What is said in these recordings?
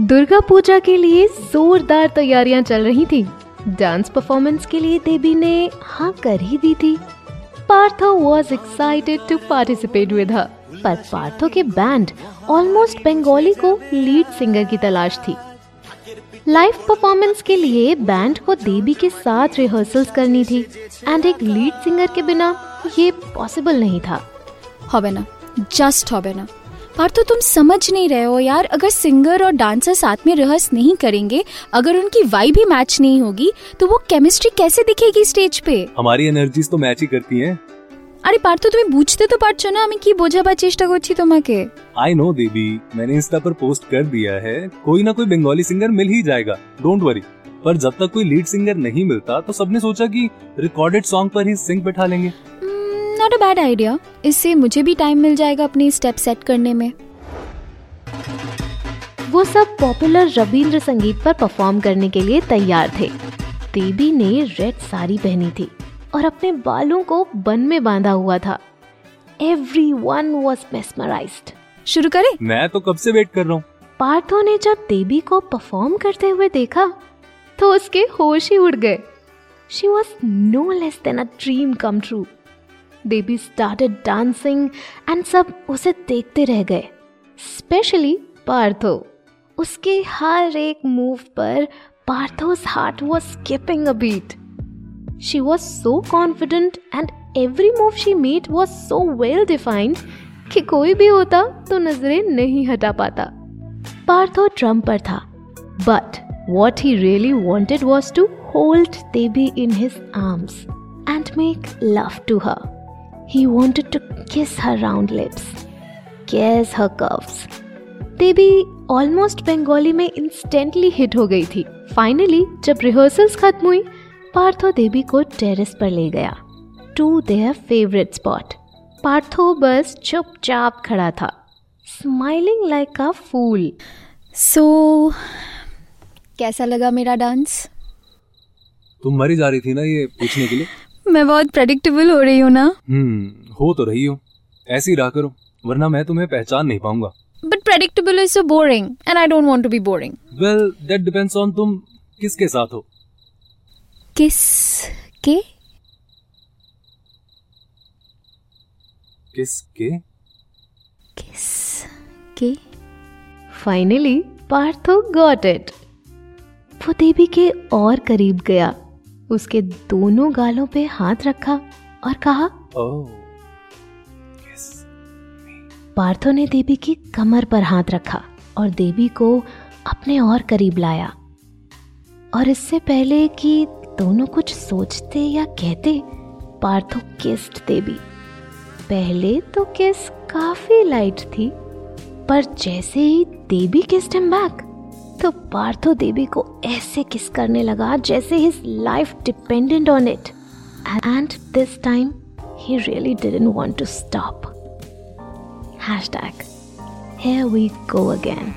दुर्गा पूजा के लिए जोरदार तैयारियां चल रही थी डांस परफॉर्मेंस के लिए देवी ने हाँ कर ही दी थी Partho was excited to participate with her पर पार्थो के बैंड ऑलमोस्ट बंगाली को लीड सिंगर की तलाश थी लाइव परफॉर्मेंस के लिए बैंड को देवी के साथ रिहर्सल्स करनी थी एंड एक लीड सिंगर के बिना ये पॉसिबल नहीं था হবে না জাস্ট হবে না पर तो तुम समझ नहीं रहे हो यार अगर सिंगर और डांसर साथ में रिहर्स नहीं करेंगे अगर उनकी वाई भी मैच नहीं होगी तो वो केमिस्ट्री कैसे दिखेगी स्टेज पे हमारी एनर्जीज तो मैच ही करती हैं আরে পার্থ তুমি বুঝতে তো পারছো না আমি কি বোঝাবার চেষ্টা করছি তোমাকে आई नो देवी मैंने इंस्टा पर पोस्ट कर दिया है कोई ना कोई बंगाली सिंगर मिल ही जाएगा डोंट वरी पर जब तक कोई लीड सिंगर नहीं मिलता तो सबने सोचा कि रिकॉर्डेड सॉन्ग पर ही सिंग बैठा लेंगे नॉट अ बैड आइडिया इससे मुझे भी टाइम मिल जाएगा अपनी स्टेप सेट करने में। वो सब पॉपुलर रविंद्र संगीत पर परफॉर्म करने के लिए तैयार थे। देवी ने रेड साड़ी पहनी थी और अपने बालों को बन में बांधा हुआ था। एवरी वन वॉज़ मेस्मराइज्ड शुरू करें। मैं तो कब से वेट कर रहा हूँ? पार्थो ने जब देवी को परफॉर्म करते हुए देखा तो उसके होश ही उड़ गए। She was no less than a dream come true Devi started dancing and सब उसे देखते रह गए स्पेशली पार्थो उसके हर एक मूव पर Partho's heart was skipping a beat she was so confident and every move she made was so well defined कि कोई भी होता तो नज़रें नहीं हटा पाता। पार्थो ड्रम पर था। But what he really wanted was to hold Devi in his arms and make love to her. He wanted to kiss her round lips, kiss her curves. Devi almost Bengali में instantly hit हो गई थी finally जब rehearsals खत्म हुई पार्थो देवी को terrace पर ले गया to their favourite spot Partho बस चुपचाप खड़ा था स्माइलिंग लाइक अ फूल सो कैसा लगा मेरा डांस तुम मरी जा रही थी ना ये पूछने के लिए? मैं बहुत प्रेडिक्टेबल हो रही हूँ ना। हम्म हो तो रही हो। ऐसी ही रहा करो वरना मैं तुम्हें पहचान नहीं पाऊँगा। But predictable is so boring and I don't want to be boring well that depends on तुम किसके साथ हो। किस के? किसके? किस के? फाइनली पार्थो गॉट इट वो देवी के और करीब गया। उसके दोनों गालों पे हाथ रखा और कहा यस पार्थो ने देवी की कमर पर हाथ रखा और देवी को अपने और करीब लाया। और इससे पहले कि दोनों कुछ सोचते या कहते पार्थो किस्ड देवी। पहले तो किस काफ़ी लाइट थी पर जैसे ही देवी किस्ड हिम बैक तो पार्थो देवी को ऐसे किस करने लगा जैसे his life dependent on it and this time he really didn't want to stop hashtag here we go again.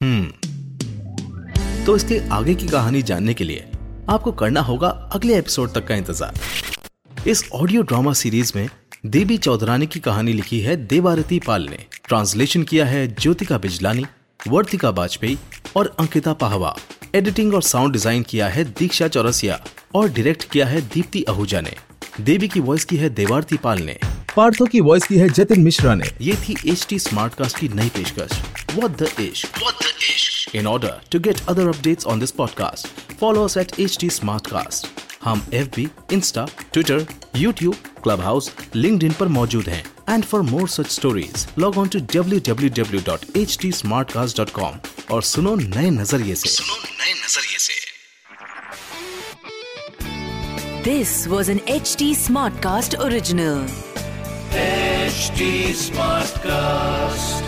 Hmm तो इसके आगे की कहानी जानने के लिए आपको करना होगा अगले एपिसोड तक का इंतज़ार। इस ऑडियो ड्रामा सीरीज़ में देवी चौधरानी की कहानी लिखी है देवारती पाल ने। ट्रांसलेशन किया है ज्योतिका बिजलानी वर्तिका वाजपेयी और अंकिता पाहवा। एडिटिंग और साउंड डिज़ाइन किया है दीक्षा चौरसिया और डायरेक्ट किया है दीप्ति आहूजा ने। देवी की वॉइस की है देवारती पाल ने। पार्थो की वॉइस की है जतिन मिश्रा ने। ये थी एच टी स्मार्ट कास्ट की नई पेशकश। What the इश्क What the इश्क In order to get other updates on this podcast, follow us at HT Smartcast. हम F B insta Twitter YouTube Clubhouse LinkedIn पर मौजूद है। And for more such stories log on to W W W dot H T Smartcast dot com और सुनो नए नज़रिए से। सुनो नए नज़रिए से। This was an H T Smartcast original Smartcast